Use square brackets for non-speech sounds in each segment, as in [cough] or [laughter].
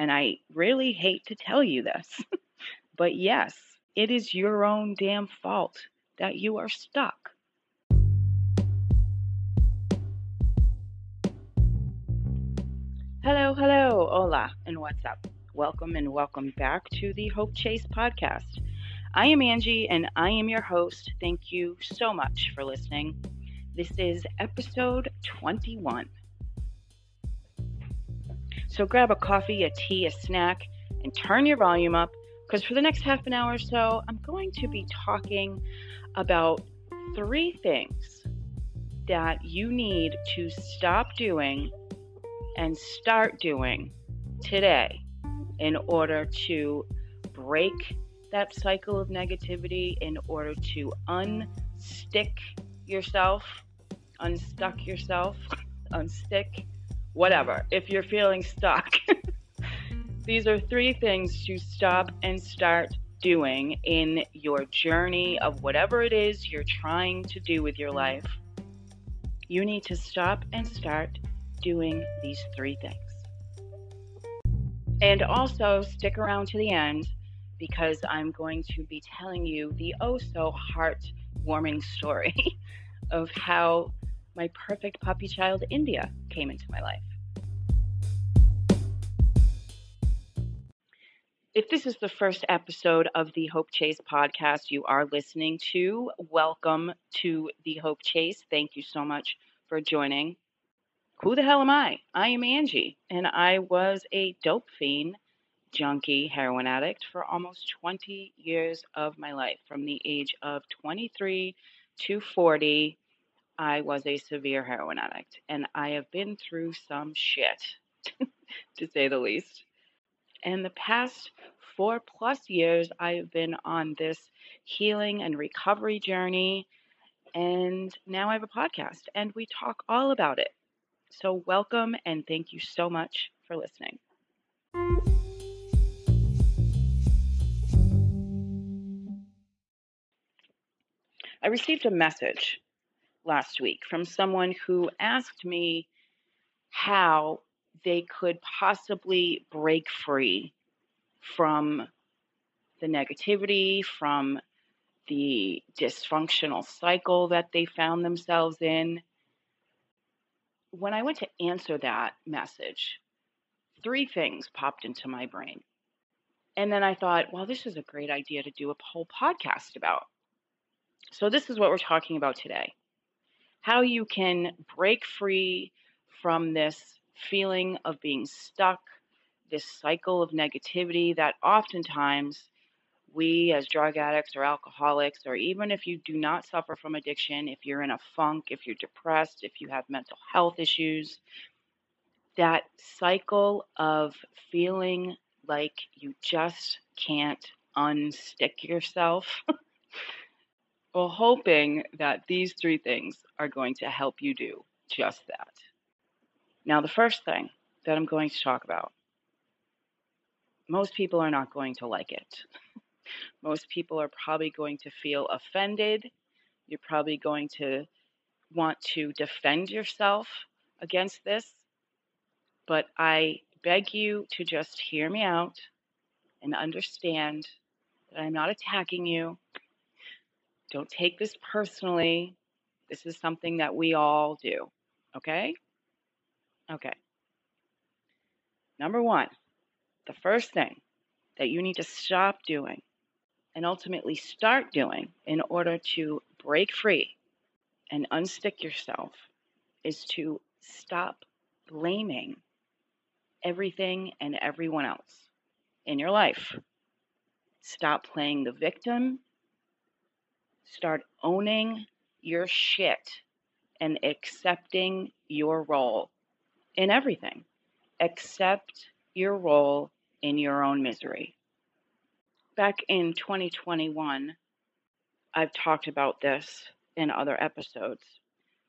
And I really hate to tell you this, [laughs] but yes, it is your own damn fault that you are stuck. Hello, hello, hola, and what's up? Welcome and welcome back to the Hope Chase podcast. I am Angie and I am your host. Thank you so much for listening. This is episode 21. So grab a coffee, a tea, a snack, and turn your volume up because for the next half an hour or so, I'm going to be talking about three things that you need to stop doing and start doing today in order to break that cycle of negativity, in order to unstick yourself, unstuck yourself, unstick whatever, if you're feeling stuck. [laughs] These are three things to stop and start doing in your journey of whatever it is you're trying to do with your life. You need to stop and start doing these three things. And also stick around to the end because I'm going to be telling you the oh so heartwarming story [laughs] of how my perfect puppy child, India, came into my life. If this is the first episode of the Hope Chase podcast you are listening to, welcome to the Hope Chase. Thank you so much for joining. Who the hell am I? I am Angie, and I was a dope fiend, junkie, heroin addict for almost 20 years of my life. From the age of 23 to 40, I was a severe heroin addict, and I have been through some shit, [laughs] to say the least. And the past four plus years, I have been on this healing and recovery journey. And now I have a podcast, and we talk all about it. So, welcome and thank you so much for listening. I received a message last week from someone who asked me how they could possibly break free from the negativity, from the dysfunctional cycle that they found themselves in. When I went to answer that message, three things popped into my brain. And then I thought, well, this is a great idea to do a whole podcast about. So, this is what we're talking about today how you can break free from this feeling of being stuck, this cycle of negativity that oftentimes we as drug addicts or alcoholics, or even if you do not suffer from addiction, if you're in a funk, if you're depressed, if you have mental health issues, that cycle of feeling like you just can't unstick yourself. [laughs] well, hoping that these three things are going to help you do just that. Now, the first thing that I'm going to talk about most people are not going to like it. [laughs] most people are probably going to feel offended. You're probably going to want to defend yourself against this. But I beg you to just hear me out and understand that I'm not attacking you. Don't take this personally. This is something that we all do. Okay? Okay. Number one, the first thing that you need to stop doing and ultimately start doing in order to break free and unstick yourself is to stop blaming everything and everyone else in your life. Stop playing the victim. Start owning your shit and accepting your role in everything. Accept your role in your own misery. Back in 2021, I've talked about this in other episodes.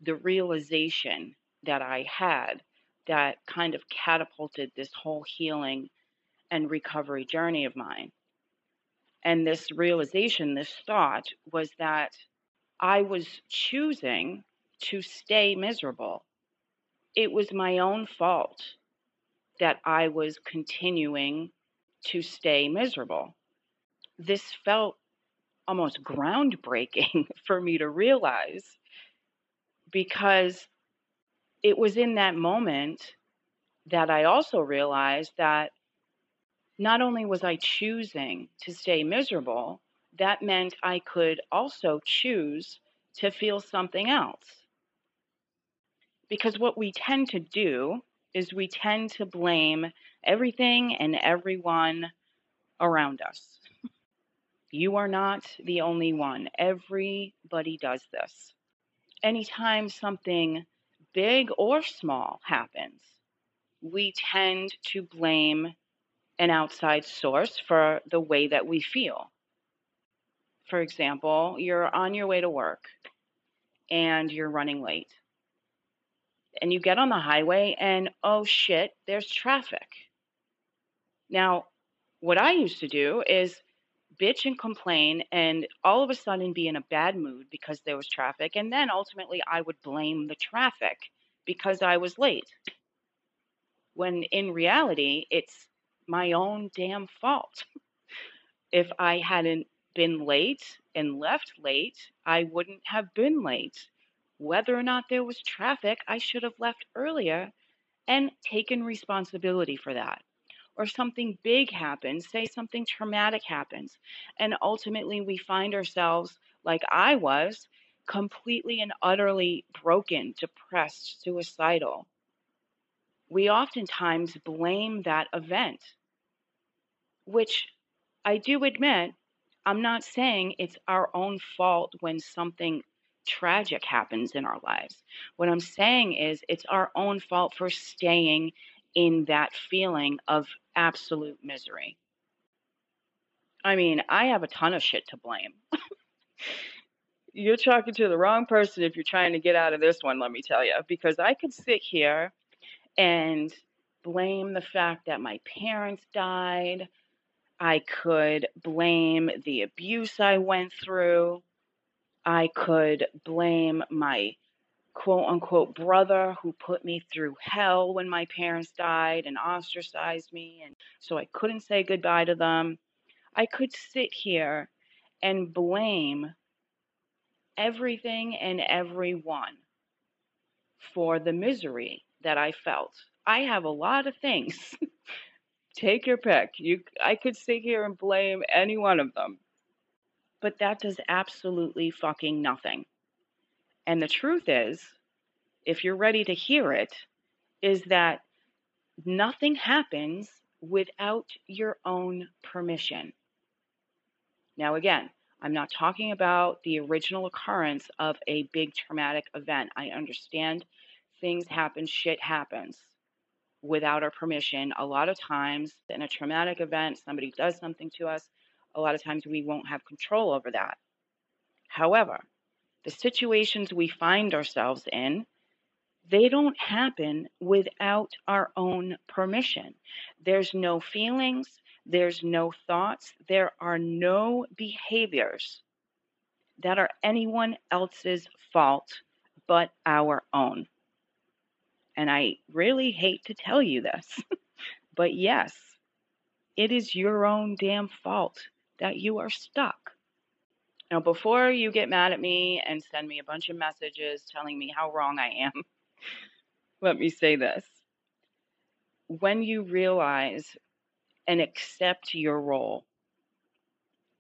The realization that I had that kind of catapulted this whole healing and recovery journey of mine. And this realization, this thought was that I was choosing to stay miserable. It was my own fault that I was continuing to stay miserable. This felt almost groundbreaking [laughs] for me to realize because it was in that moment that I also realized that not only was I choosing to stay miserable, that meant I could also choose to feel something else. Because what we tend to do is we tend to blame everything and everyone around us. You are not the only one. Everybody does this. Anytime something big or small happens, we tend to blame an outside source for the way that we feel. For example, you're on your way to work and you're running late. And you get on the highway and oh shit, there's traffic. Now, what I used to do is bitch and complain and all of a sudden be in a bad mood because there was traffic. And then ultimately I would blame the traffic because I was late. When in reality, it's my own damn fault. if I hadn't been late and left late, I wouldn't have been late. Whether or not there was traffic, I should have left earlier and taken responsibility for that. Or something big happens, say something traumatic happens, and ultimately we find ourselves, like I was, completely and utterly broken, depressed, suicidal. We oftentimes blame that event, which I do admit I'm not saying it's our own fault when something tragic happens in our lives. What I'm saying is it's our own fault for staying in that feeling of absolute misery. I mean, I have a ton of shit to blame. [laughs] you're talking to the wrong person if you're trying to get out of this one, let me tell you, because I could sit here and blame the fact that my parents died. I could blame the abuse I went through. I could blame my quote unquote brother who put me through hell when my parents died and ostracized me, and so I couldn't say goodbye to them. I could sit here and blame everything and everyone for the misery that I felt. I have a lot of things [laughs] Take your pick. You, I could sit here and blame any one of them, but that does absolutely fucking nothing. And the truth is, if you're ready to hear it, is that nothing happens without your own permission. Now, again, I'm not talking about the original occurrence of a big traumatic event. I understand things happen, shit happens without our permission. A lot of times, in a traumatic event, somebody does something to us, a lot of times we won't have control over that. However, the situations we find ourselves in, they don't happen without our own permission. There's no feelings, there's no thoughts, there are no behaviors that are anyone else's fault but our own. And I really hate to tell you this, [laughs] but yes, it is your own damn fault that you are stuck. Now, before you get mad at me and send me a bunch of messages telling me how wrong I am, [laughs] let me say this. When you realize and accept your role,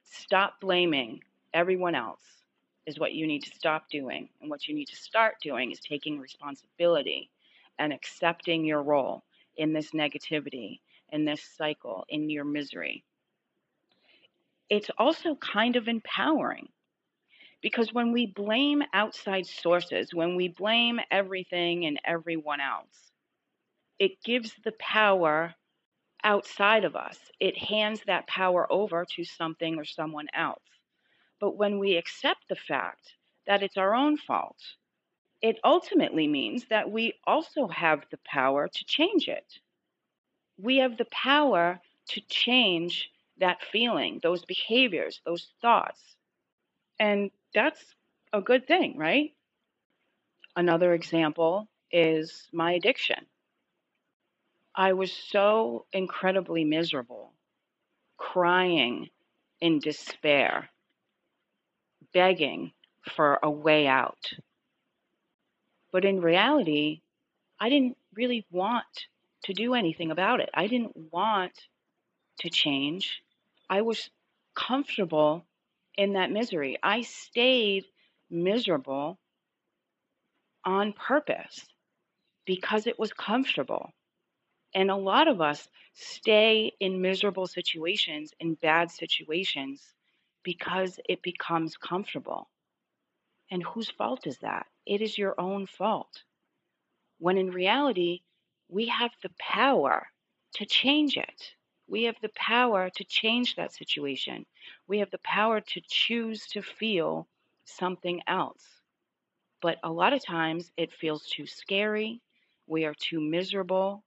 stop blaming everyone else, is what you need to stop doing. And what you need to start doing is taking responsibility and accepting your role in this negativity, in this cycle, in your misery. It's also kind of empowering because when we blame outside sources, when we blame everything and everyone else, it gives the power outside of us. It hands that power over to something or someone else. But when we accept the fact that it's our own fault, it ultimately means that we also have the power to change it. We have the power to change that feeling, those behaviors, those thoughts. And that's a good thing, right? Another example is my addiction. I was so incredibly miserable, crying in despair, begging for a way out. But in reality, I didn't really want to do anything about it. I didn't want to change. I was comfortable in that misery. I stayed miserable on purpose because it was comfortable. And a lot of us stay in miserable situations, in bad situations, because it becomes comfortable. And whose fault is that? It is your own fault. When in reality, we have the power to change it. We have the power to change that situation. We have the power to choose to feel something else. But a lot of times it feels too scary. We are too miserable.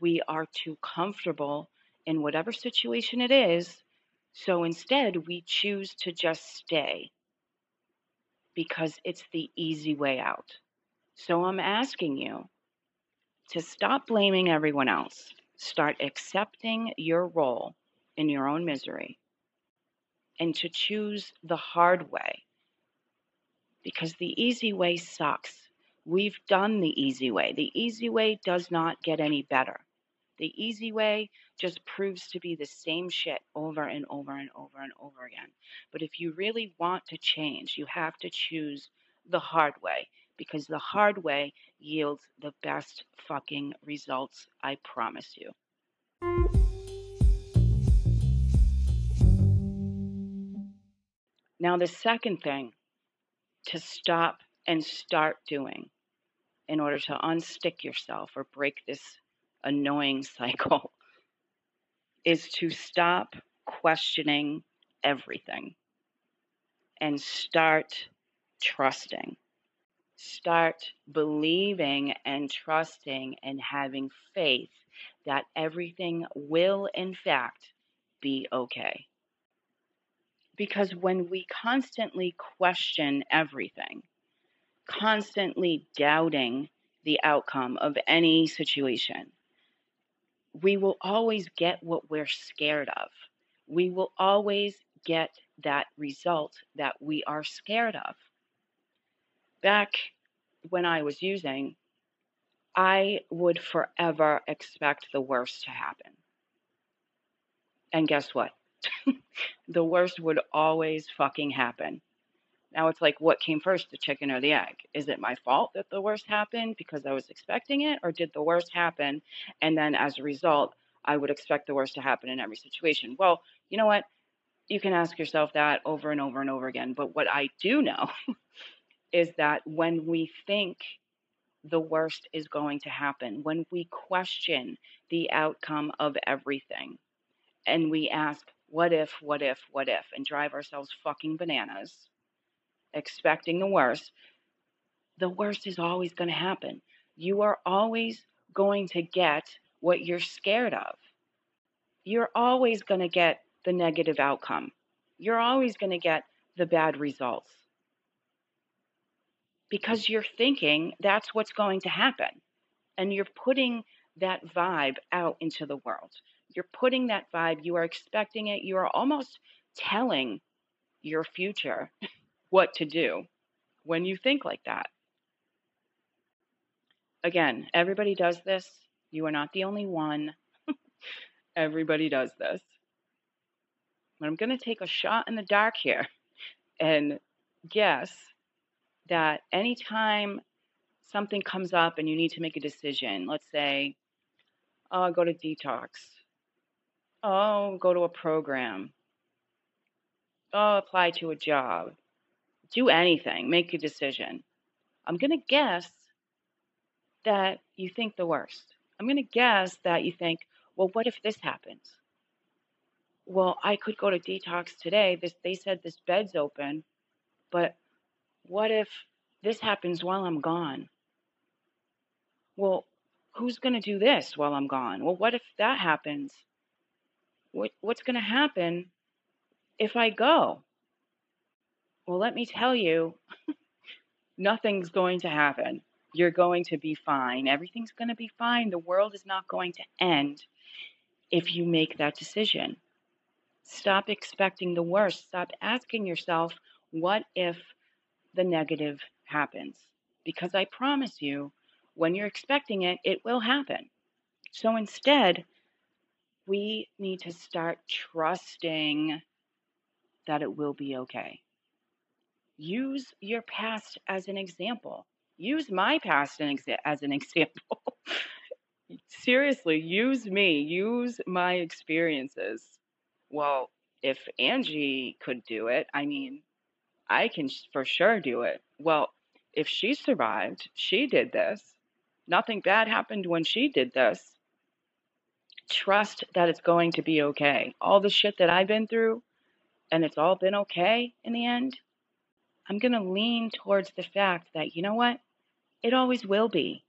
We are too comfortable in whatever situation it is. So instead, we choose to just stay because it's the easy way out. So I'm asking you to stop blaming everyone else. Start accepting your role in your own misery and to choose the hard way because the easy way sucks. We've done the easy way. The easy way does not get any better. The easy way just proves to be the same shit over and over and over and over again. But if you really want to change, you have to choose the hard way because the hard way yields the best fucking results, I promise you. Now, the second thing to stop and start doing in order to unstick yourself or break this annoying [laughs] cycle is to stop questioning everything and start trusting. Start believing and trusting and having faith that everything will, in fact, be okay. Because when we constantly question everything, constantly doubting the outcome of any situation, we will always get what we're scared of. We will always get that result that we are scared of. Back when I was using, I would forever expect the worst to happen. And guess what? [laughs] the worst would always fucking happen. Now it's like, what came first, the chicken or the egg? Is it my fault that the worst happened because I was expecting it, or did the worst happen? And then as a result, I would expect the worst to happen in every situation. Well, you know what? You can ask yourself that over and over and over again. But what I do know [laughs] is that when we think the worst is going to happen, when we question the outcome of everything, and we ask, what if, what if, what if, and drive ourselves fucking bananas, expecting the worst, the worst is always going to happen. You are always going to get what you're scared of. You're always going to get the negative outcome. You're always going to get the bad results because you're thinking that's what's going to happen. And you're putting that vibe out into the world. You're putting that vibe, you are expecting it, you are almost telling your future [laughs] what to do when you think like that. Again, everybody does this. You are not the only one. [laughs] everybody does this. But I'm going to take a shot in the dark here and guess that anytime something comes up and you need to make a decision, let's say, oh, go to detox, oh, go to a program, oh, apply to a job, do anything, make a decision. I'm going to guess that you think the worst. I'm going to guess that you think, well, what if this happens? Well, I could go to detox today. This they said this bed's open, but what if this happens while I'm gone? Well, who's going to do this while I'm gone? Well, what if that happens? What, what's going to happen if I go? Well, let me tell you, [laughs] nothing's going to happen. You're going to be fine. Everything's going to be fine. The world is not going to end if you make that decision. Stop expecting the worst. Stop asking yourself, what if the negative happens? Because I promise you, when you're expecting it, it will happen. So instead, we need to start trusting that it will be okay. Use your past as an example. Use my past as an [laughs] example. Seriously, use me. Use my experiences. Well, if Angie could do it, I mean, I can for sure do it. Well, if she survived, she did this. Nothing bad happened when she did this. Trust that it's going to be okay. All the shit that I've been through, and it's all been okay in the end, I'm going to lean towards the fact that, you know what? It always will be.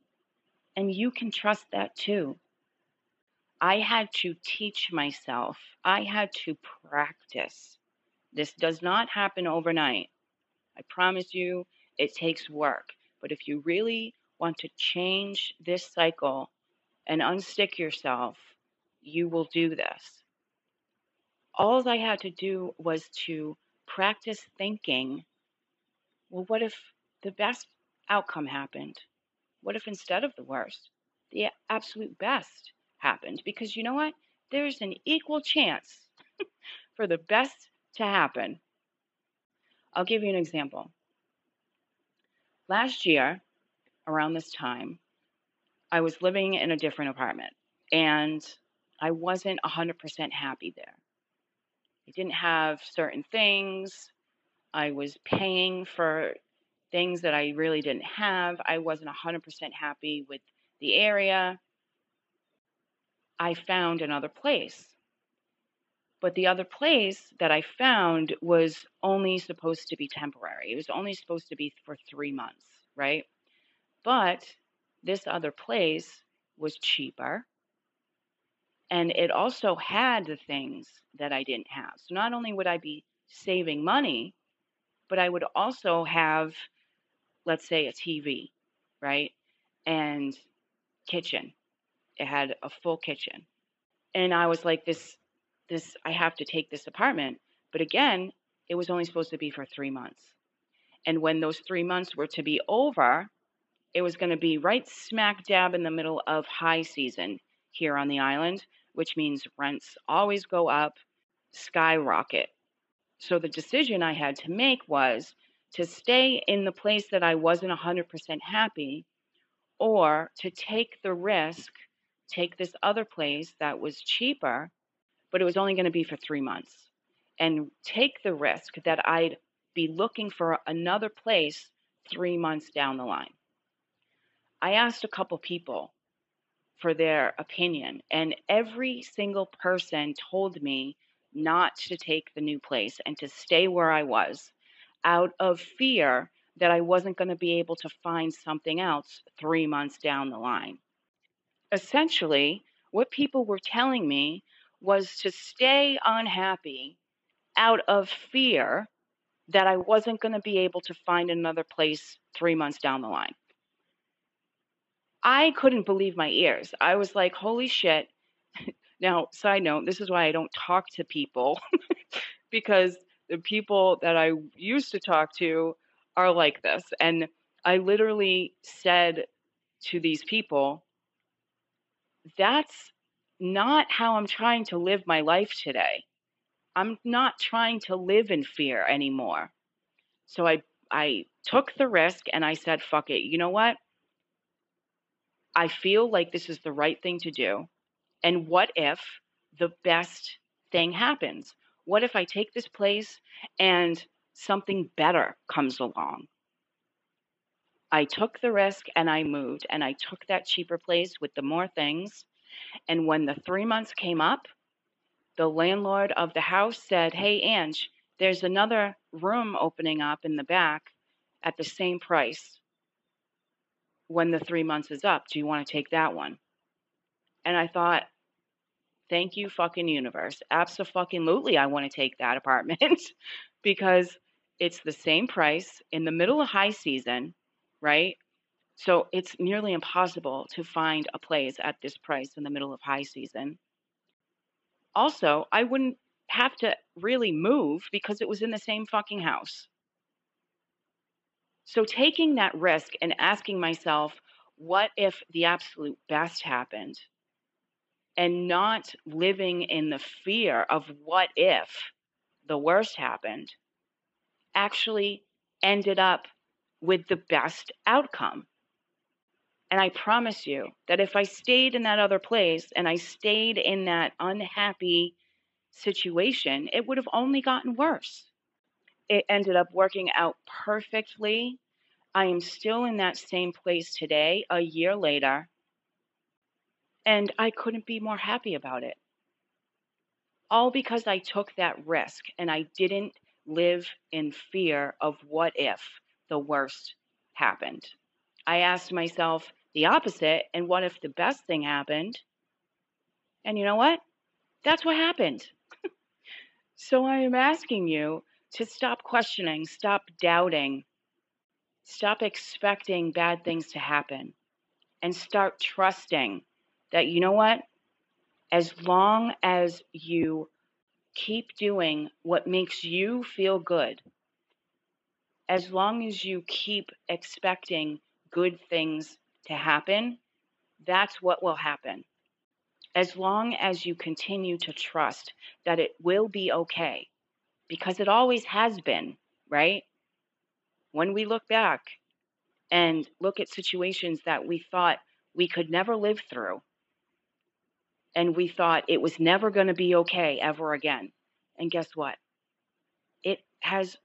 And you can trust that too. I had to teach myself, I had to practice. This does not happen overnight. I promise you, it takes work. But if you really want to change this cycle and unstick yourself, you will do this. All I had to do was to practice thinking well, what if the best outcome happened? What if instead of the worst, the absolute best happened? Because you know what? There's an equal chance [laughs] for the best to happen. I'll give you an example. Last year, around this time, I was living in a different apartment and I wasn't 100% happy there. I didn't have certain things. I was paying for things that I really didn't have. I wasn't 100% happy with the area. I found another place. But the other place that I found was only supposed to be temporary. It was only supposed to be for three months, right? But this other place was cheaper. And it also had the things that I didn't have. So not only would I be saving money, but I would also have, let's say, a TV, right? And kitchen. It had a full kitchen. And I was like, this this I have to take this apartment. But again, it was only supposed to be for three months. And when those three months were to be over, it was going to be right smack dab in the middle of high season here on the island, which means rents always go up, skyrocket. So the decision I had to make was to stay in the place that I wasn't 100% happy or to take the risk, take this other place that was cheaper but it was only going to be for three months. And take the risk that I'd be looking for another place three months down the line. I asked a couple people for their opinion, and every single person told me not to take the new place and to stay where I was out of fear that I wasn't going to be able to find something else three months down the line. Essentially, what people were telling me was to stay unhappy out of fear that I wasn't going to be able to find another place three months down the line. I couldn't believe my ears. I was like, holy shit. Now, side note, this is why I don't talk to people [laughs] because the people that I used to talk to are like this. And I literally said to these people, that's not how I'm trying to live my life today. I'm not trying to live in fear anymore. So I I took the risk and I said, fuck it. You know what? I feel like this is the right thing to do. And what if the best thing happens? What if I take this place and something better comes along? I took the risk and I moved and I took that cheaper place with the more things and when the three months came up, the landlord of the house said, Hey, Ange, there's another room opening up in the back at the same price when the three months is up. Do you want to take that one? And I thought, thank you, fucking universe. Absolutely, I want to take that apartment [laughs] because it's the same price in the middle of high season, right? So it's nearly impossible to find a place at this price in the middle of high season. Also, I wouldn't have to really move because it was in the same fucking house. So taking that risk and asking myself, what if the absolute best happened? And not living in the fear of what if the worst happened actually ended up with the best outcome. And I promise you that if I stayed in that other place and I stayed in that unhappy situation, it would have only gotten worse. It ended up working out perfectly. I am still in that same place today, a year later, and I couldn't be more happy about it. All because I took that risk and I didn't live in fear of what if the worst happened. I asked myself the opposite and what if the best thing happened? And you know what? That's what happened. [laughs] so I am asking you to stop questioning, stop doubting, stop expecting bad things to happen, and start trusting that you know what? As long as you keep doing what makes you feel good, as long as you keep expecting good things to happen, that's what will happen. As long as you continue to trust that it will be okay, because it always has been, right? When we look back and look at situations that we thought we could never live through, and we thought it was never going to be okay ever again. And guess what? It has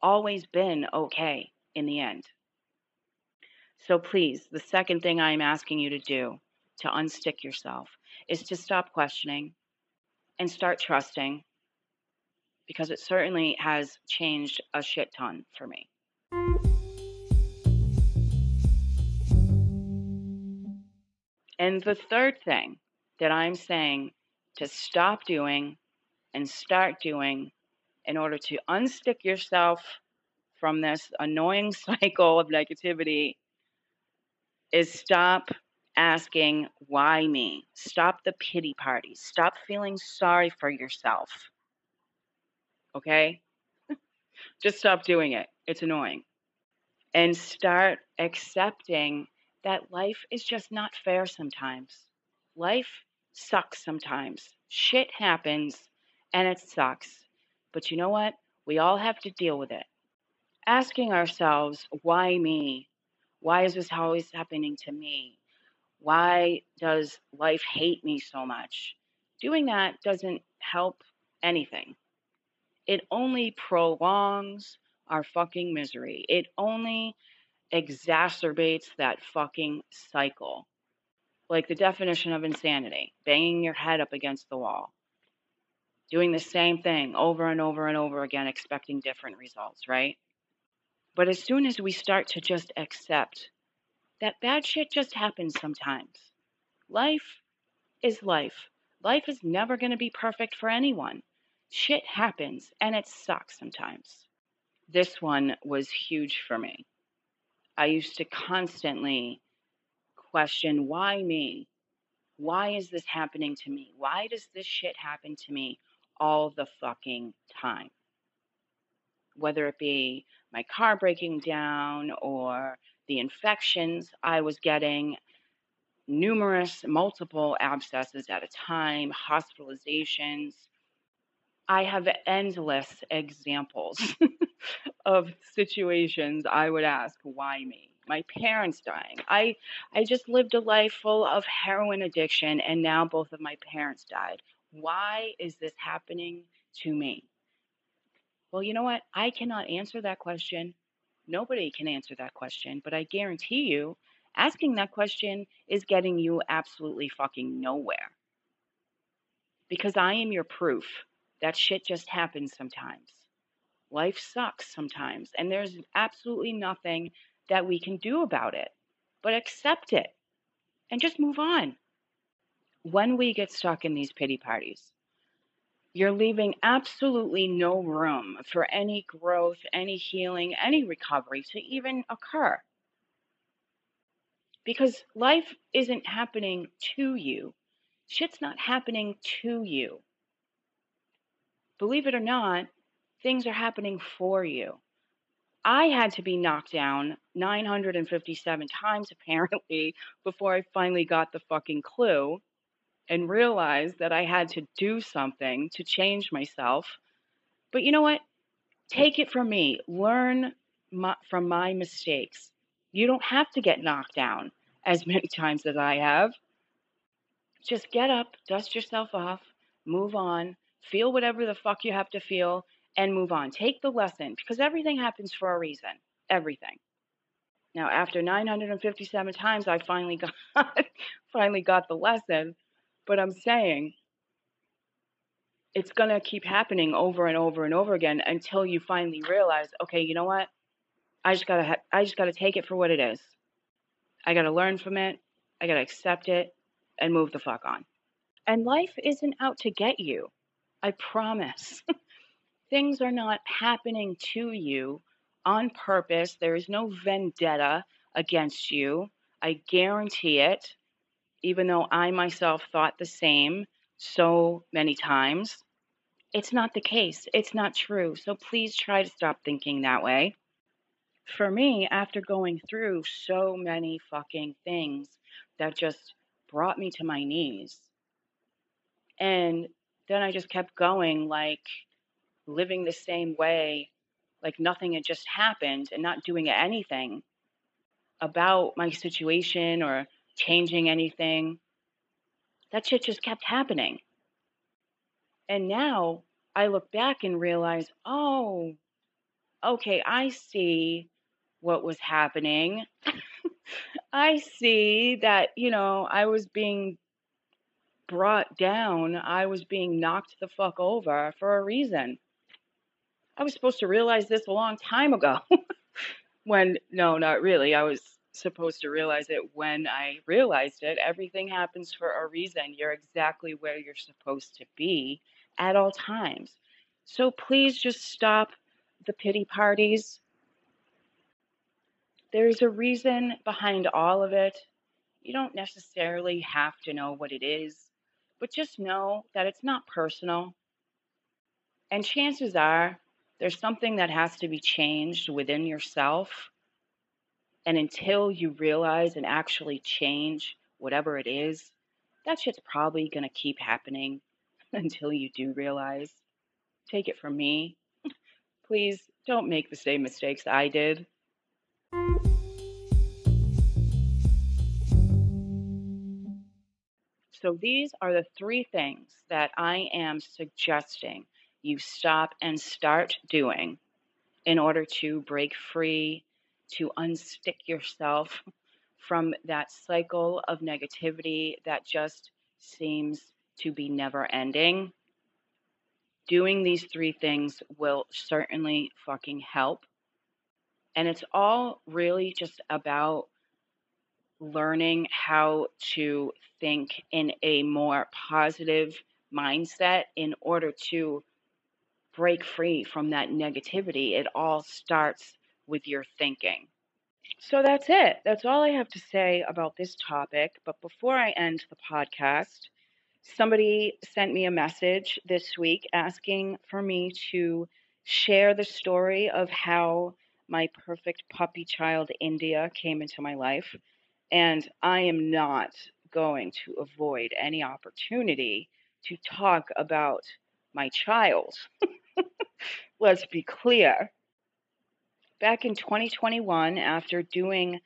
always been okay in the end. So please, the second thing I'm asking you to do to unstick yourself is to stop questioning and start trusting because it certainly has changed a shit ton for me. And the third thing that I'm saying to stop doing and start doing in order to unstick yourself from this annoying [laughs] cycle of negativity is stop asking why me. Stop the pity party. Stop feeling sorry for yourself. Okay? [laughs] Just stop doing it. It's annoying. And start accepting that life is just not fair sometimes. Life sucks sometimes. Shit happens and it sucks. But you know what? We all have to deal with it. Asking ourselves, why me? Why is this always happening to me? Why does life hate me so much? Doing that doesn't help anything. It only prolongs our fucking misery. It only exacerbates that fucking cycle. Like the definition of insanity banging your head up against the wall, doing the same thing over and over and over again, expecting different results, right? But as soon as we start to just accept that bad shit just happens sometimes, life is life. Life is never going to be perfect for anyone. Shit happens and it sucks sometimes. This one was huge for me. I used to constantly question why me? Why is this happening to me? Why does this shit happen to me all the fucking time? Whether it be my car breaking down or the infections I was getting, numerous, multiple abscesses at a time, hospitalizations. I have endless examples [laughs] of situations I would ask, why me? My parents dying. I I just lived a life full of heroin addiction and now both of my parents died. Why is this happening to me? Well, you know what? I cannot answer that question. Nobody can answer that question, but I guarantee you asking that question is getting you absolutely fucking nowhere. Because I am your proof that shit just happens sometimes. Life sucks sometimes, and there's absolutely nothing that we can do about it, but accept it and just move on. When we get stuck in these pity parties, you're leaving absolutely no room for any growth, any healing, any recovery to even occur. because life isn't happening to you. Shit's not happening to you. Believe it or not, things are happening for you. I had to be knocked down 957 times apparently before I finally got the fucking clue and realized that I had to do something to change myself. But you know what? Take it from me. Learn my, from my mistakes. You don't have to get knocked down as many [laughs] times as I have. Just get up, dust yourself off, move on, feel whatever the fuck you have to feel, and move on. Take the lesson because everything happens for a reason. Everything. Now, after 957 times, I finally got [laughs] finally got the lesson. But I'm saying it's gonna keep happening over and over and over again until you finally realize, okay, you know what? I just gotta ha- I just gotta take it for what it is. I gotta learn from it. I gotta accept it and move the fuck on. And life isn't out to get you. I promise. [laughs] Things are not happening to you on purpose. There is no vendetta against you. I guarantee it, even though I myself thought the same so many times. It's not the case. It's not true. So please try to stop thinking that way. For me, after going through so many fucking things that just brought me to my knees, and then I just kept going like living the same way, like nothing had just happened and not doing anything about my situation or changing anything. That shit just kept happening. And now I look back and realize, oh, okay, I see what was happening. [laughs] I see that, you know, I was being brought down. I was being knocked the fuck over for a reason. I was supposed to realize this a long time ago. [laughs] when, no, not really. I was supposed to realize it when I realized it. Everything happens for a reason. You're exactly where you're supposed to be at all times. So please just stop the pity parties. There's a reason behind all of it. You don't necessarily have to know what it is, but just know that it's not personal. And chances are there's something that has to be changed within yourself. And until you realize and actually change whatever it is, that shit's probably going to keep happening [laughs] until you do realize. Take it from me. Please don't make the same mistakes I did. So, these are the three things that I am suggesting you stop and start doing in order to break free, to unstick yourself from that cycle of negativity that just seems to be never ending. Doing these three things will certainly fucking help. And it's all really just about learning how to think in a more positive mindset in order to break free from that negativity, it all starts with your thinking. So that's it. That's all I have to say about this topic. But before I end the podcast, somebody sent me a message this week asking for me to share the story of how my perfect puppy child, India, came into my life. And I am not going to avoid any opportunity to talk about my child. [laughs] [laughs] Let's be clear. Back in 2021, after doing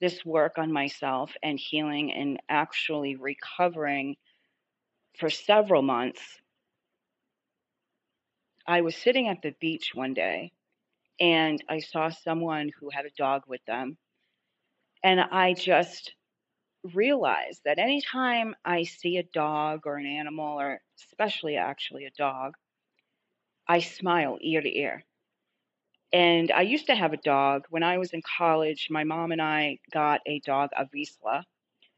this work on myself and healing and actually recovering for several months, I was sitting at the beach one day and I saw someone who had a dog with them. And I just realized that anytime I see a dog or an animal, or especially actually a dog, I smile ear to ear. And I used to have a dog. When I was in college, my mom and I got a dog, a Vizsla,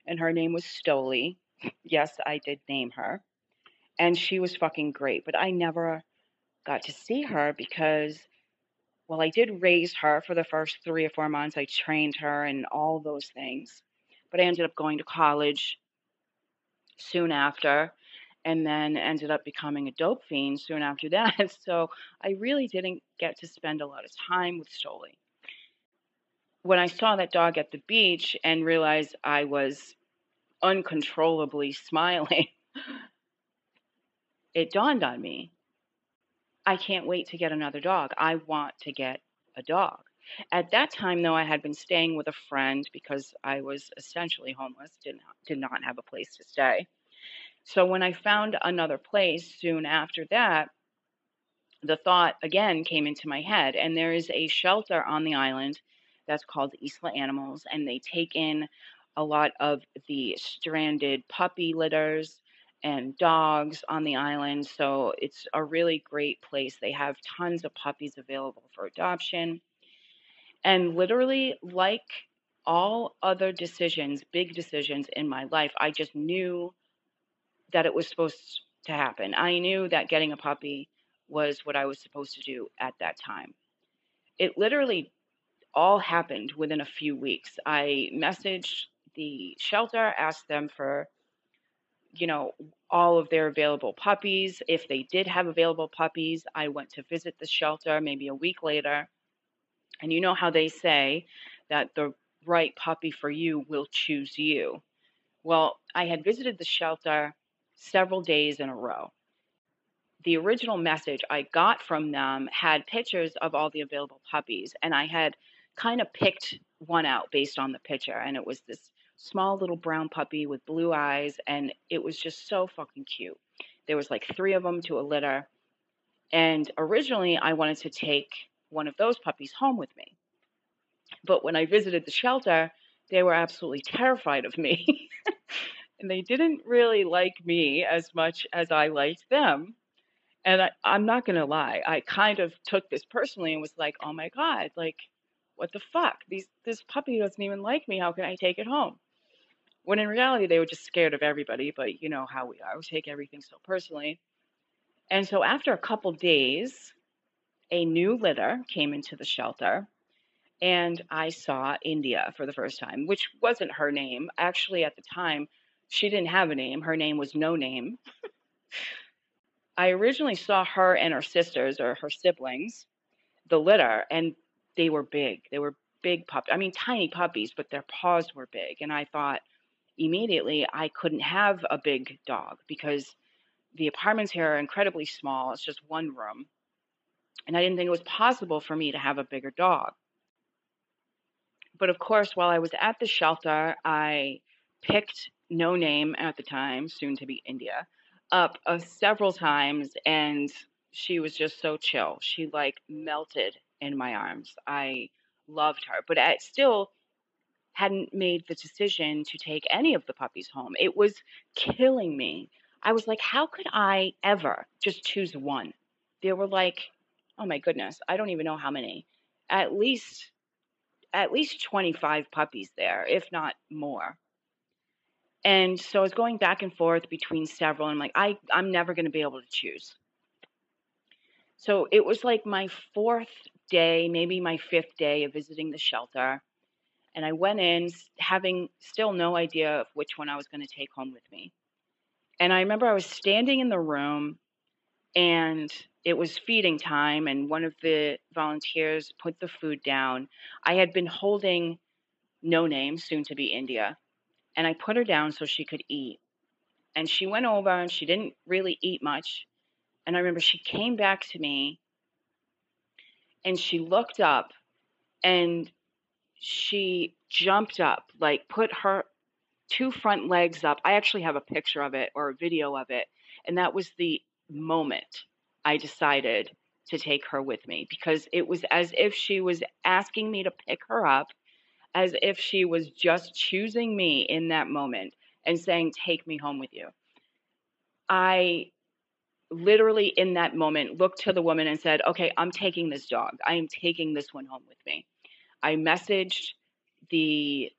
and her name was Stoli. Yes, I did name her. And she was fucking great, but I never got to see her because, well, I did raise her for the first three or four months. I trained her and all those things. but I ended up going to college soon after and then ended up becoming a dope fiend soon after that. [laughs] So I really didn't get to spend a lot of time with Stoli. When I saw that dog at the beach and realized I was uncontrollably smiling, [laughs] it dawned on me I can't wait to get another dog. I want to get a dog. At that time, though, I had been staying with a friend because I was essentially homeless, did not, did not have a place to stay. So when I found another place soon after that, the thought again came into my head. And there is a shelter on the island that's called Isla Animals, and they take in a lot of the stranded puppy litters and dogs on the island. So it's a really great place. They have tons of puppies available for adoption. And literally, like all other decisions, big decisions in my life, I just knew that it was supposed to happen. I knew that getting a puppy was what I was supposed to do at that time. It literally all happened within a few weeks. I messaged the shelter, asked them for, you know, all of their available puppies. If they did have available puppies, I went to visit the shelter maybe a week later. And you know how they say that the right puppy for you will choose you. Well, I had visited the shelter several days in a row. The original message I got from them had pictures of all the available puppies, and I had kind of picked one out based on the picture, and it was this small little brown puppy with blue eyes, and it was just so fucking cute. There was like three of them to a litter, and originally I wanted to take one of those puppies home with me. But when I visited the shelter, they were absolutely terrified of me. [laughs] and they didn't really like me as much as I liked them. And I, I'm not going to lie, I kind of took this personally and was like, oh my God, like, what the fuck? These, this puppy doesn't even like me. How can I take it home? When in reality, they were just scared of everybody, but you know how we are. We take everything so personally. And so after a couple days, a new litter came into the shelter and I saw India for the first time, which wasn't her name. Actually, at the time, she didn't have a name. Her name was No Name. [laughs] I originally saw her and her sisters or her siblings, the litter, and they were big. They were big puppies. I mean, tiny puppies, but their paws were big. And I thought immediately I couldn't have a big dog because the apartments here are incredibly small. It's just one room. And I didn't think it was possible for me to have a bigger dog. But of course, while I was at the shelter, I picked no name at the time, soon to be India, up uh, several times, and she was just so chill. She like melted in my arms. I loved her, but I still hadn't made the decision to take any of the puppies home. It was killing me. I was like, how could I ever just choose one? There were like, oh my goodness, I don't even know how many. At least at least 25 puppies there, if not more. And so I was going back and forth between several, and I'm like, I, I'm never going to be able to choose. So it was like my fourth day, maybe my fifth day of visiting the shelter. And I went in having still no idea of which one I was going to take home with me. And I remember I was standing in the room and it was feeding time, and one of the volunteers put the food down. I had been holding No Name, soon to be India, and I put her down so she could eat. And she went over and she didn't really eat much. And I remember she came back to me and she looked up and she jumped up, like put her two front legs up. I actually have a picture of it or a video of it. And that was the moment I decided to take her with me because it was as if she was asking me to pick her up as if she was just choosing me in that moment and saying, Take me home with you. I literally, in that moment, looked to the woman and said, Okay, I'm taking this dog. I am taking this one home with me. I messaged the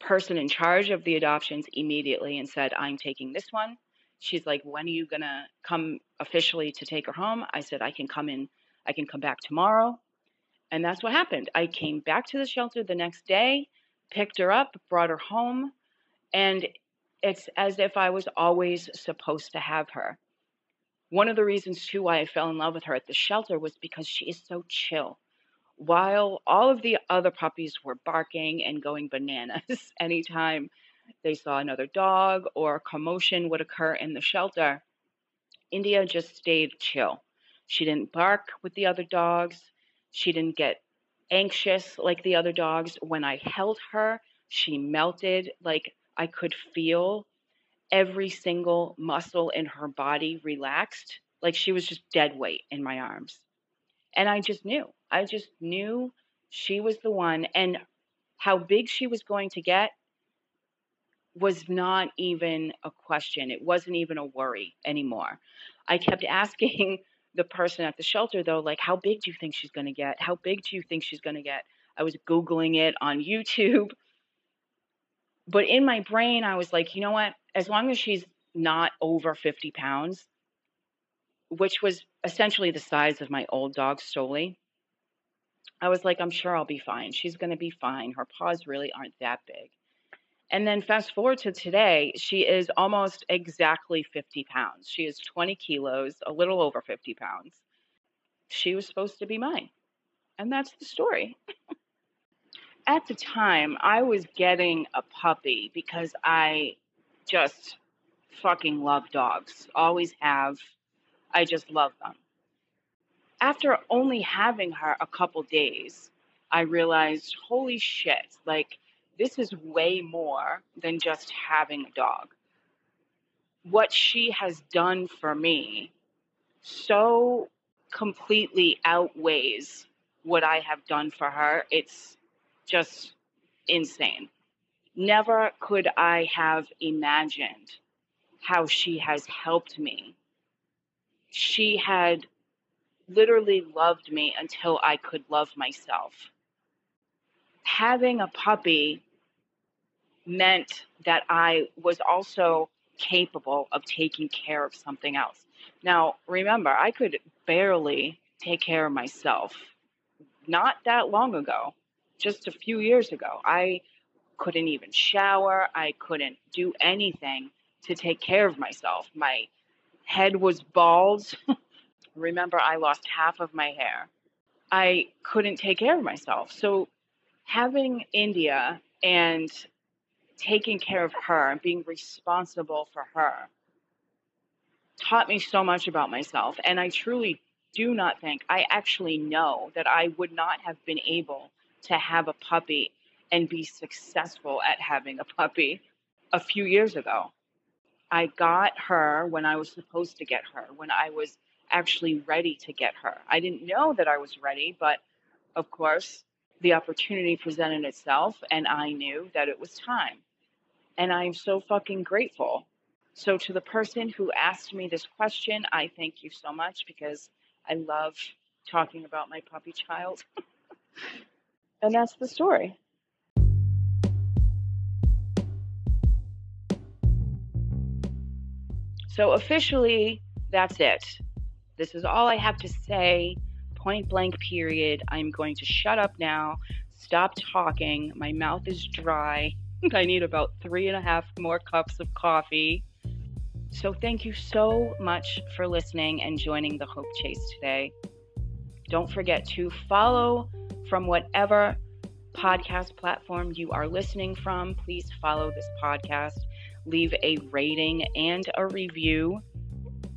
person in charge of the adoptions immediately and said, I'm taking this one. She's like, When are you going to come officially to take her home? I said, I can come in, I can come back tomorrow. And that's what happened. I came back to the shelter the next day, picked her up, brought her home. And it's as if I was always supposed to have her. One of the reasons, too, why I fell in love with her at the shelter was because she is so chill. While all of the other puppies were barking and going bananas [laughs] anytime they saw another dog or commotion would occur in the shelter, India just stayed chill. She didn't bark with the other dogs. She didn't get anxious like the other dogs. When I held her, she melted like I could feel every single muscle in her body relaxed, like she was just dead weight in my arms. And I just knew. I just knew she was the one. And how big she was going to get was not even a question. It wasn't even a worry anymore. I kept [laughs] asking the person at the shelter, though, like, how big do you think she's going to get? How big do you think she's going to get? I was Googling it on YouTube. But in my brain, I was like, you know what? As long as she's not over 50 pounds, which was essentially the size of my old dog, Stoli, I was like, I'm sure I'll be fine. She's going to be fine. Her paws really aren't that big. And then fast forward to today, she is almost exactly 50 pounds. She is 20 kilos, a little over 50 pounds. She was supposed to be mine. And that's the story. At the time, I was getting a puppy because I just fucking love dogs. Always have. I just love them. After only having her a couple days, I realized, holy shit, like this is way more than just having a dog. What she has done for me so completely outweighs what I have done for her. It's just insane. Never could I have imagined how she has helped me. She had literally loved me until I could love myself having a puppy meant that I was also capable of taking care of something else. Now, remember, I could barely take care of myself not that long ago, just a few years ago. I couldn't even shower, I couldn't do anything to take care of myself. My head was bald. [laughs] remember, I lost half of my hair. I couldn't take care of myself. So having India and taking care of her and being responsible for her taught me so much about myself. And I truly do not think, I actually know that I would not have been able to have a puppy and be successful at having a puppy a few years ago. I got her when I was supposed to get her, when I was actually ready to get her. I didn't know that I was ready, but of course, the opportunity presented itself and I knew that it was time. And I'm so fucking grateful. So, to the person who asked me this question, I thank you so much because I love talking about my puppy child. [laughs] and that's the story. So, officially, that's it. This is all I have to say point blank period. I'm going to shut up now, stop talking. My mouth is dry. [laughs] I need about three and a half more cups of coffee. So, thank you so much for listening and joining the Hope Chase today. Don't forget to follow from whatever podcast platform you are listening from. Please follow this podcast. Leave a rating and a review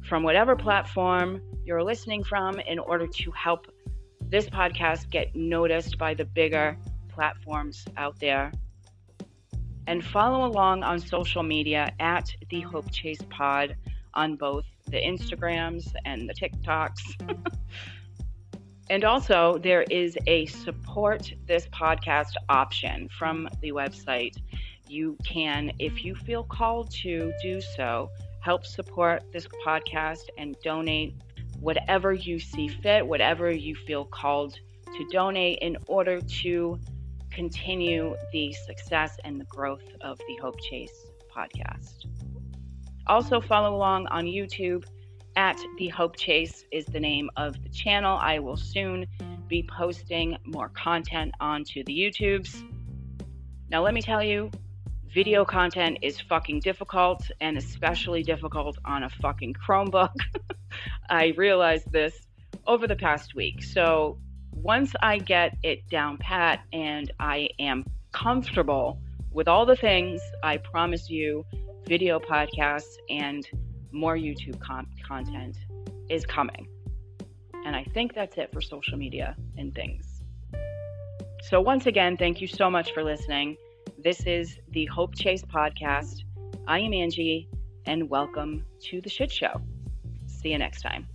from whatever platform you're listening from in order to help this podcast get noticed by the bigger platforms out there. And follow along on social media at the Hope Chase Pod on both the Instagrams and the TikToks. [laughs] and also, there is a support this podcast option from the website. You can, if you feel called to do so, help support this podcast and donate whatever you see fit, whatever you feel called to donate in order to continue the success and the growth of the Hope Chase podcast. Also, follow along on YouTube at The Hope Chase is the name of the channel. I will soon be posting more content onto the YouTubes. Now, let me tell you, video content is fucking difficult and especially difficult on a fucking Chromebook. [laughs] I realized this over the past week. So once I get it down pat and I am comfortable with all the things, I promise you, video podcasts and more YouTube con- content is coming. And I think that's it for social media and things. So, once again, thank you so much for listening. This is the Hope Chase podcast. I am Angie, and welcome to the shit show. See you next time.